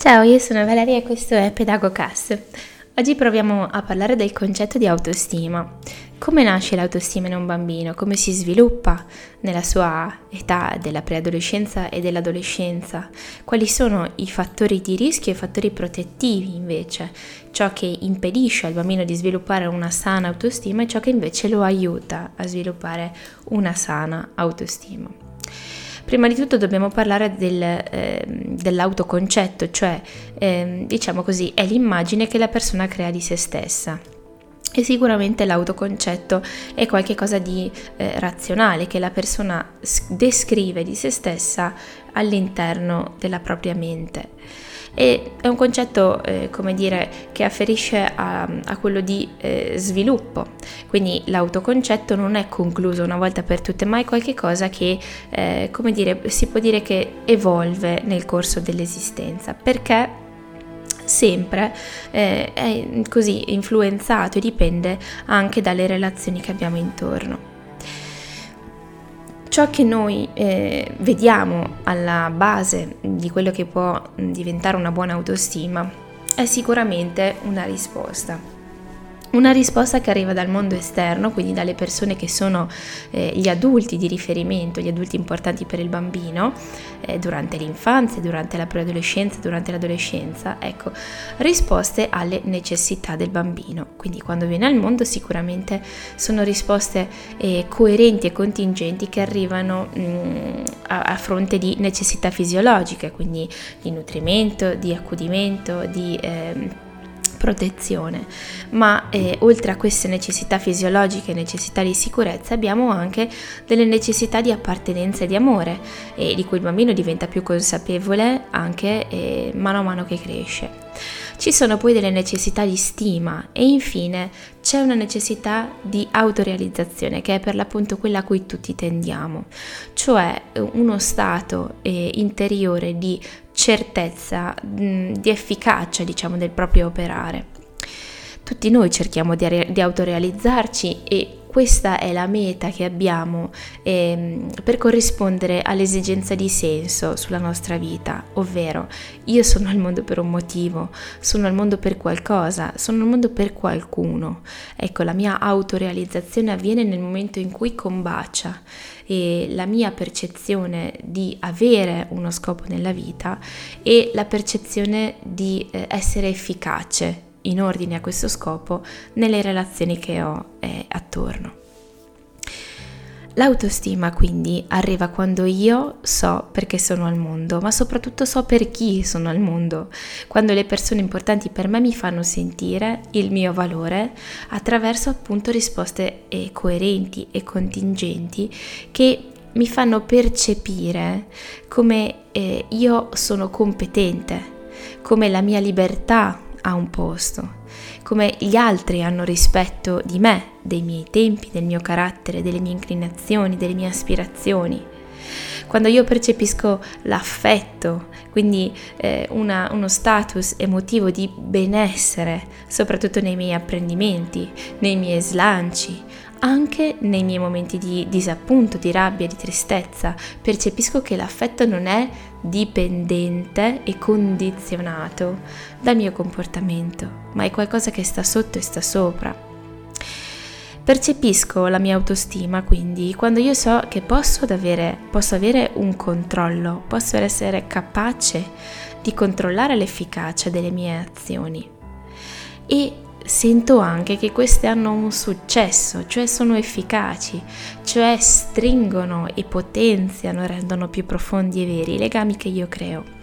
Ciao, io sono Valeria e questo è PedagoCast. Oggi proviamo a parlare del concetto di autostima. Come nasce l'autostima in un bambino? Come si sviluppa nella sua età della preadolescenza e dell'adolescenza? Quali sono i fattori di rischio e i fattori protettivi invece? Ciò che impedisce al bambino di sviluppare una sana autostima e ciò che invece lo aiuta a sviluppare una sana autostima. Prima di tutto dobbiamo parlare del, eh, dell'autoconcetto, cioè eh, diciamo così è l'immagine che la persona crea di se stessa. E sicuramente l'autoconcetto è qualcosa di eh, razionale che la persona descrive di se stessa all'interno della propria mente e è un concetto, eh, come dire, che afferisce a, a quello di eh, sviluppo, quindi l'autoconcetto non è concluso una volta per tutte, ma è qualcosa che, eh, come dire, si può dire che evolve nel corso dell'esistenza, perché sempre eh, è così influenzato e dipende anche dalle relazioni che abbiamo intorno ciò che noi eh, vediamo alla base di quello che può diventare una buona autostima è sicuramente una risposta. Una risposta che arriva dal mondo esterno, quindi dalle persone che sono eh, gli adulti di riferimento, gli adulti importanti per il bambino, eh, durante l'infanzia, durante la preadolescenza, durante l'adolescenza, ecco, risposte alle necessità del bambino. Quindi quando viene al mondo sicuramente sono risposte eh, coerenti e contingenti che arrivano mh, mm, a, a, fronte di necessità fisiologiche, quindi di nutrimento, di accudimento, di ehm, protezione, ma eh, oltre a queste necessità fisiologiche e necessità di sicurezza abbiamo anche delle necessità di appartenenza e di amore e di cui il bambino diventa più consapevole anche eh, mano a mano che cresce. Ci sono poi delle necessità di stima e infine c'è una necessità di autorealizzazione che è per l'appunto quella a cui tutti tendiamo, cioè eh, uno stato eh, interiore di certezza, mh, di efficacia diciamo del proprio operare. Tutti noi cerchiamo di, di autorealizzarci e questa è la meta che abbiamo eh, per corrispondere all'esigenza di senso sulla nostra vita, ovvero io sono al mondo per un motivo, sono al mondo per qualcosa, sono al mondo per qualcuno. Ecco, la mia autorealizzazione avviene nel momento in cui combacia e la mia percezione di avere uno scopo nella vita e la percezione di eh, essere efficace in ordine a questo scopo nelle relazioni che ho eh, attorno. L'autostima quindi arriva quando io so perché sono al mondo, ma soprattutto so per chi sono al mondo, quando le persone importanti per me mi fanno sentire il mio valore attraverso appunto risposte eh, coerenti e contingenti che mi fanno percepire come eh, io sono competente, come la mia libertà ha un posto, come gli altri hanno rispetto di me, dei miei tempi, del mio carattere, delle mie inclinazioni, delle mie aspirazioni. Quando io percepisco l'affetto, quindi eh, una, uno status emotivo di benessere, soprattutto nei miei apprendimenti, nei miei slanci, anche nei miei momenti di disappunto, di rabbia, di tristezza, percepisco che l'affetto non è dipendente e condizionato dal mio comportamento, ma è qualcosa che sta sotto e sta sopra. Percepisco la mia autostima quindi quando io so che posso avere, posso avere un controllo, posso essere capace di controllare l'efficacia delle mie azioni e sento anche che queste hanno un successo, cioè sono efficaci, cioè stringono e potenziano, rendono più profondi e veri i legami che io creo.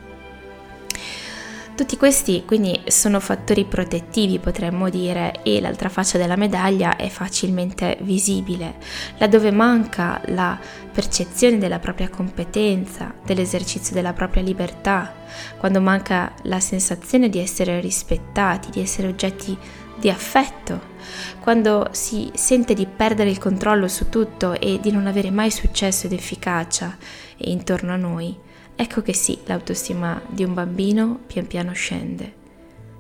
Tutti questi quindi sono fattori protettivi potremmo dire e l'altra faccia della medaglia è facilmente visibile, laddove manca la percezione della propria competenza, dell'esercizio della propria libertà, quando manca la sensazione di essere rispettati, di essere oggetti di affetto, quando si sente di perdere il controllo su tutto e di non avere mai successo ed efficacia intorno a noi, ecco che sì, l'autostima di un bambino pian piano scende.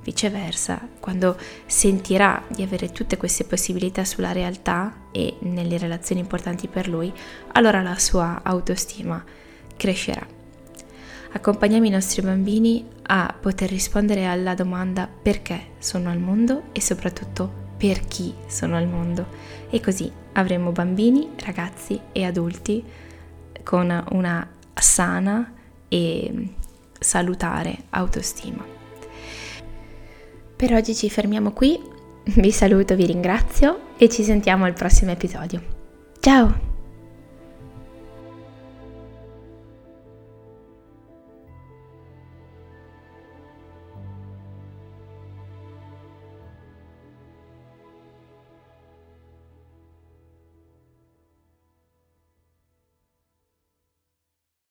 Viceversa, quando sentirà di avere tutte queste possibilità sulla realtà e nelle relazioni importanti per lui, allora la sua autostima crescerà. Accompagniamo i nostri bambini a poter rispondere alla domanda perché sono al mondo e soprattutto per chi sono al mondo. E così avremo bambini, ragazzi e adulti con una sana e salutare autostima. Per oggi ci fermiamo qui, vi saluto, vi ringrazio e ci sentiamo al prossimo episodio. Ciao!